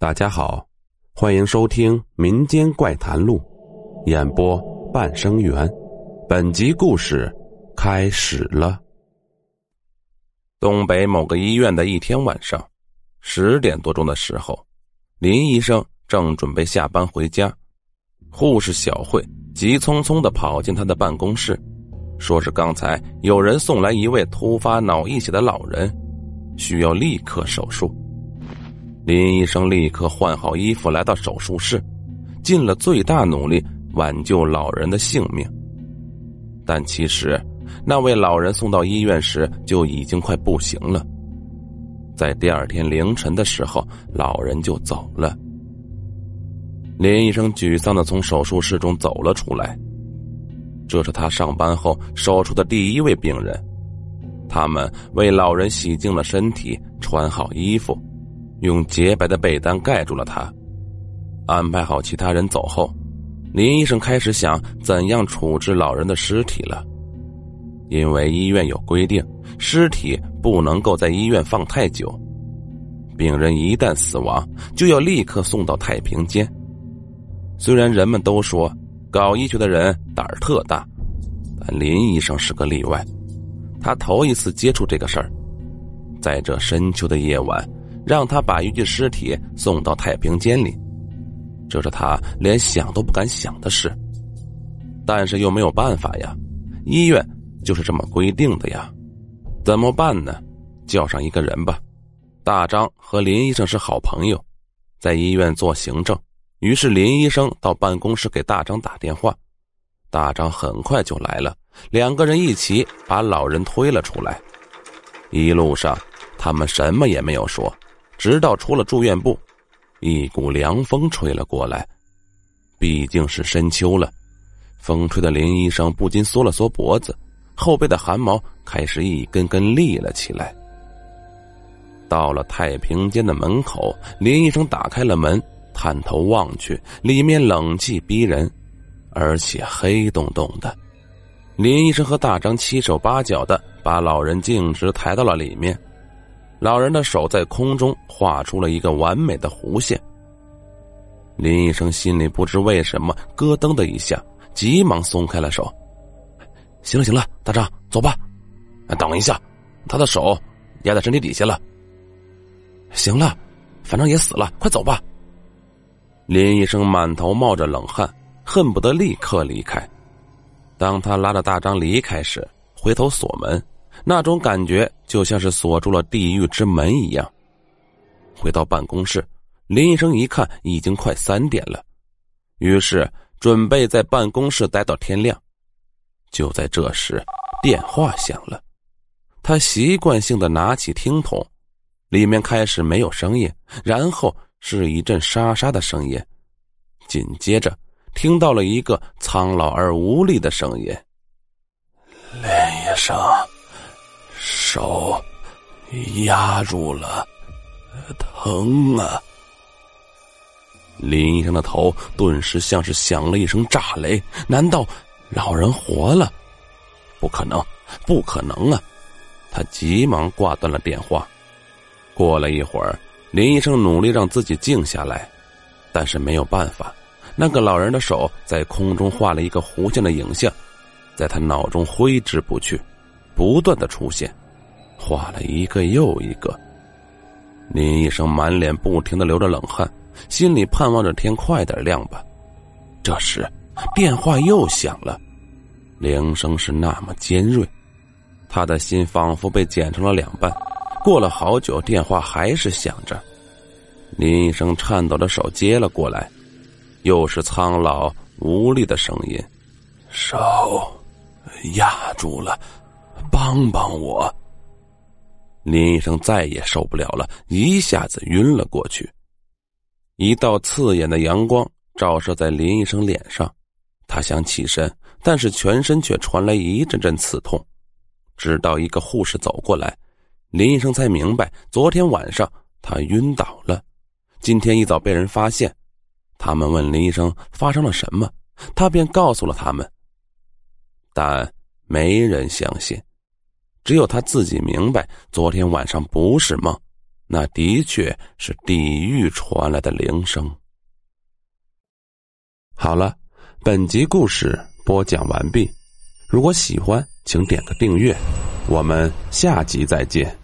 大家好，欢迎收听《民间怪谈录》，演播半生缘。本集故事开始了。东北某个医院的一天晚上，十点多钟的时候，林医生正准备下班回家，护士小慧急匆匆的跑进他的办公室，说是刚才有人送来一位突发脑溢血的老人，需要立刻手术。林医生立刻换好衣服，来到手术室，尽了最大努力挽救老人的性命。但其实，那位老人送到医院时就已经快不行了。在第二天凌晨的时候，老人就走了。林医生沮丧的从手术室中走了出来。这是他上班后手术的第一位病人。他们为老人洗净了身体，穿好衣服。用洁白的被单盖住了他，安排好其他人走后，林医生开始想怎样处置老人的尸体了。因为医院有规定，尸体不能够在医院放太久，病人一旦死亡就要立刻送到太平间。虽然人们都说搞医学的人胆儿特大，但林医生是个例外，他头一次接触这个事儿，在这深秋的夜晚。让他把一具尸体送到太平间里，这是他连想都不敢想的事。但是又没有办法呀，医院就是这么规定的呀，怎么办呢？叫上一个人吧。大张和林医生是好朋友，在医院做行政。于是林医生到办公室给大张打电话，大张很快就来了，两个人一起把老人推了出来。一路上，他们什么也没有说。直到出了住院部，一股凉风吹了过来。毕竟是深秋了，风吹的林医生不禁缩了缩脖子，后背的汗毛开始一根根立了起来。到了太平间的门口，林医生打开了门，探头望去，里面冷气逼人，而且黑洞洞的。林医生和大张七手八脚的把老人径直抬到了里面。老人的手在空中画出了一个完美的弧线。林医生心里不知为什么咯噔的一下，急忙松开了手。行了行了，大张，走吧。等一下，他的手压在身体底下了。行了，反正也死了，快走吧。林医生满头冒着冷汗，恨不得立刻离开。当他拉着大张离开时，回头锁门。那种感觉就像是锁住了地狱之门一样。回到办公室，林医生一看已经快三点了，于是准备在办公室待到天亮。就在这时，电话响了，他习惯性的拿起听筒，里面开始没有声音，然后是一阵沙沙的声音，紧接着听到了一个苍老而无力的声音：“林医生。”手压住了，疼啊！林医生的头顿时像是响了一声炸雷。难道老人活了？不可能，不可能啊！他急忙挂断了电话。过了一会儿，林医生努力让自己静下来，但是没有办法。那个老人的手在空中画了一个弧线的影像，在他脑中挥之不去。不断的出现，画了一个又一个。林医生满脸不停的流着冷汗，心里盼望着天快点亮吧。这时，电话又响了，铃声是那么尖锐，他的心仿佛被剪成了两半。过了好久，电话还是响着，林医生颤抖的手接了过来，又是苍老无力的声音：“手压住了。”帮帮我！林医生再也受不了了，一下子晕了过去。一道刺眼的阳光照射在林医生脸上，他想起身，但是全身却传来一阵阵刺痛。直到一个护士走过来，林医生才明白，昨天晚上他晕倒了，今天一早被人发现。他们问林医生发生了什么，他便告诉了他们，但没人相信。只有他自己明白，昨天晚上不是梦，那的确是地狱传来的铃声。好了，本集故事播讲完毕。如果喜欢，请点个订阅。我们下集再见。